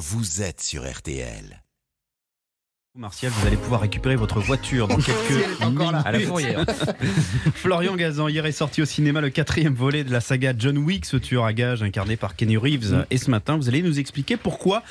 vous êtes sur RTL. Martial, vous allez pouvoir récupérer votre voiture dans quelques minutes à la fourrière. Florian Gazan, hier est sorti au cinéma le quatrième volet de la saga John Wick, ce tueur à gages incarné par Kenny Reeves. Et ce matin, vous allez nous expliquer pourquoi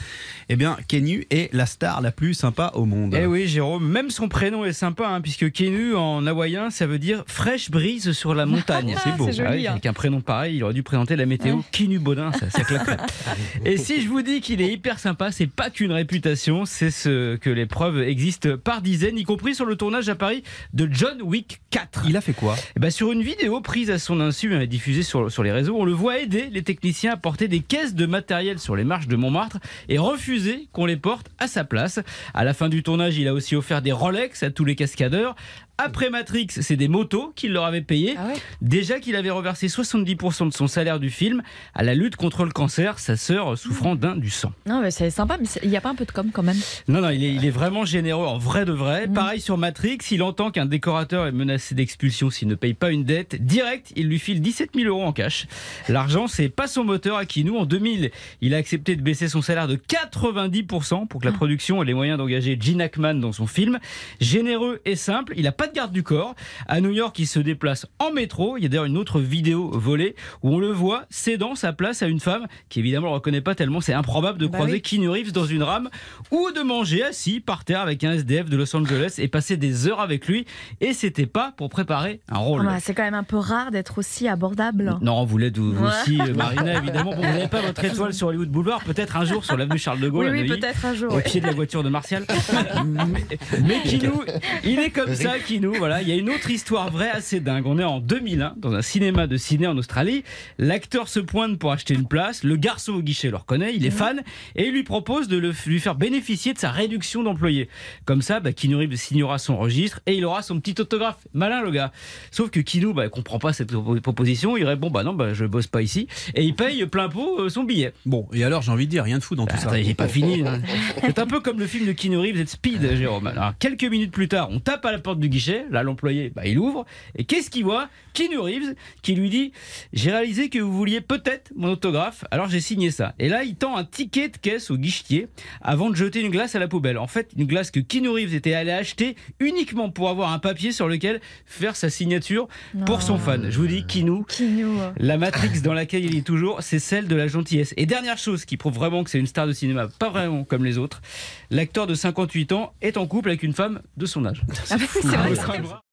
eh bien, Kenny est la star la plus sympa au monde. Eh oui, Jérôme, même son prénom est sympa, hein, puisque Kenny en hawaïen, ça veut dire fraîche brise sur la montagne. c'est beau. Ah oui, hein. Avec un prénom pareil, il aurait dû présenter la météo Ouais. Kenny Baudin, ça, ça claquerait. Et si je vous dis qu'il est hyper sympa, c'est pas qu'une réputation, c'est ce que les preuves existent par dizaines, y compris sur le tournage à Paris de John Wick 4. Il a fait quoi? Ben, sur une vidéo prise à son insu et diffusée sur, sur les réseaux, on le voit aider les techniciens à porter des caisses de matériel sur les marches de Montmartre et refuser qu'on les porte à sa place. À la fin du tournage, il a aussi offert des Rolex à tous les cascadeurs. Après Matrix, c'est des motos qu'il leur avait payées. Ah ouais? Déjà qu'il avait reversé 70% de son salaire du film à la lutte contre le cancer, sa sœur souffrant d'un du sang. Non, mais c'est sympa, mais il n'y a pas un peu de com quand même? Non, non, il est, il est vraiment généreux, en vrai de vrai. Mm. Pareil sur Matrix, il entend qu'un décorateur est menacé d'expulsion s'il ne paye pas une dette. Direct, il lui file 17 000 euros en cash. L'argent, c'est pas son moteur à Kinou. En 2000, il a accepté de baisser son salaire de 90% pour que la production ait les moyens d'engager Gene Hackman dans son film. Généreux et simple, il n'a pas de garde du corps. À New York, il se déplace en métro. Il y a d'ailleurs une autre vidéo volée où on le voit cédant sa place à une femme qui évidemment ne le reconnaît pas tellement. C'est improbable de Bah croiser oui. Keanu Reeves dans une rame ou de manger assis par avec un SDF de Los Angeles et passer des heures avec lui. Et c'était pas pour préparer un rôle. C'est quand même un peu rare d'être aussi abordable. Non, vous l'êtes vous, vous Ouais. aussi, Marina, évidemment. Bon, vous n'avez pas votre étoile sur Hollywood Boulevard, peut-être un jour sur l'avenue Charles de Gaulle. Oui, peut-être un jour. Au pied de la voiture de Martial. mais, mais Kinou, il est comme ça, Kinou. Voilà, il y a une autre histoire vraie assez dingue. On est en 2001 dans un cinéma de Sydney en Australie. L'acteur se pointe pour acheter une place. Le garçon au guichet le reconnaît, il est fan et il lui propose de le- lui faire bénéficier de sa réduction Comme ça, bah, Keanu Reeves signera son registre et il aura son petit autographe. Malin le gars. Sauf que Kinou, bah, comprend pas cette proposition. Il répond, bah non, bah, je bosse pas ici et il paye plein pot euh, son billet. Bon, et alors j'ai envie de dire, rien de fou dans tout Bah, ça. j'ai pas fini. hein. C'est un peu comme le film de Keanu Reeves et de Speed, Jérôme. Alors, quelques minutes plus tard, on tape à la porte du guichet. Là, l'employé, bah, il ouvre. Et qu'est-ce qu'il voit? Keanu Reeves qui lui dit J'ai réalisé que vous vouliez peut-être mon autographe, alors j'ai signé ça. Et là, il tend un ticket de caisse au guichetier avant de jeter une glace à la poubelle. En fait, une glace que Keanu Reeves était allé acheter uniquement pour avoir un papier sur lequel faire sa signature pour son fan. Je vous dis, Keanu, la Matrix dans laquelle il est toujours, c'est celle de la gentillesse. Et dernière chose qui prouve vraiment que c'est une star de cinéma, pas vraiment comme les autres, l'acteur de 58 ans est en couple avec une femme de son âge. Ah oui, c'est vrai.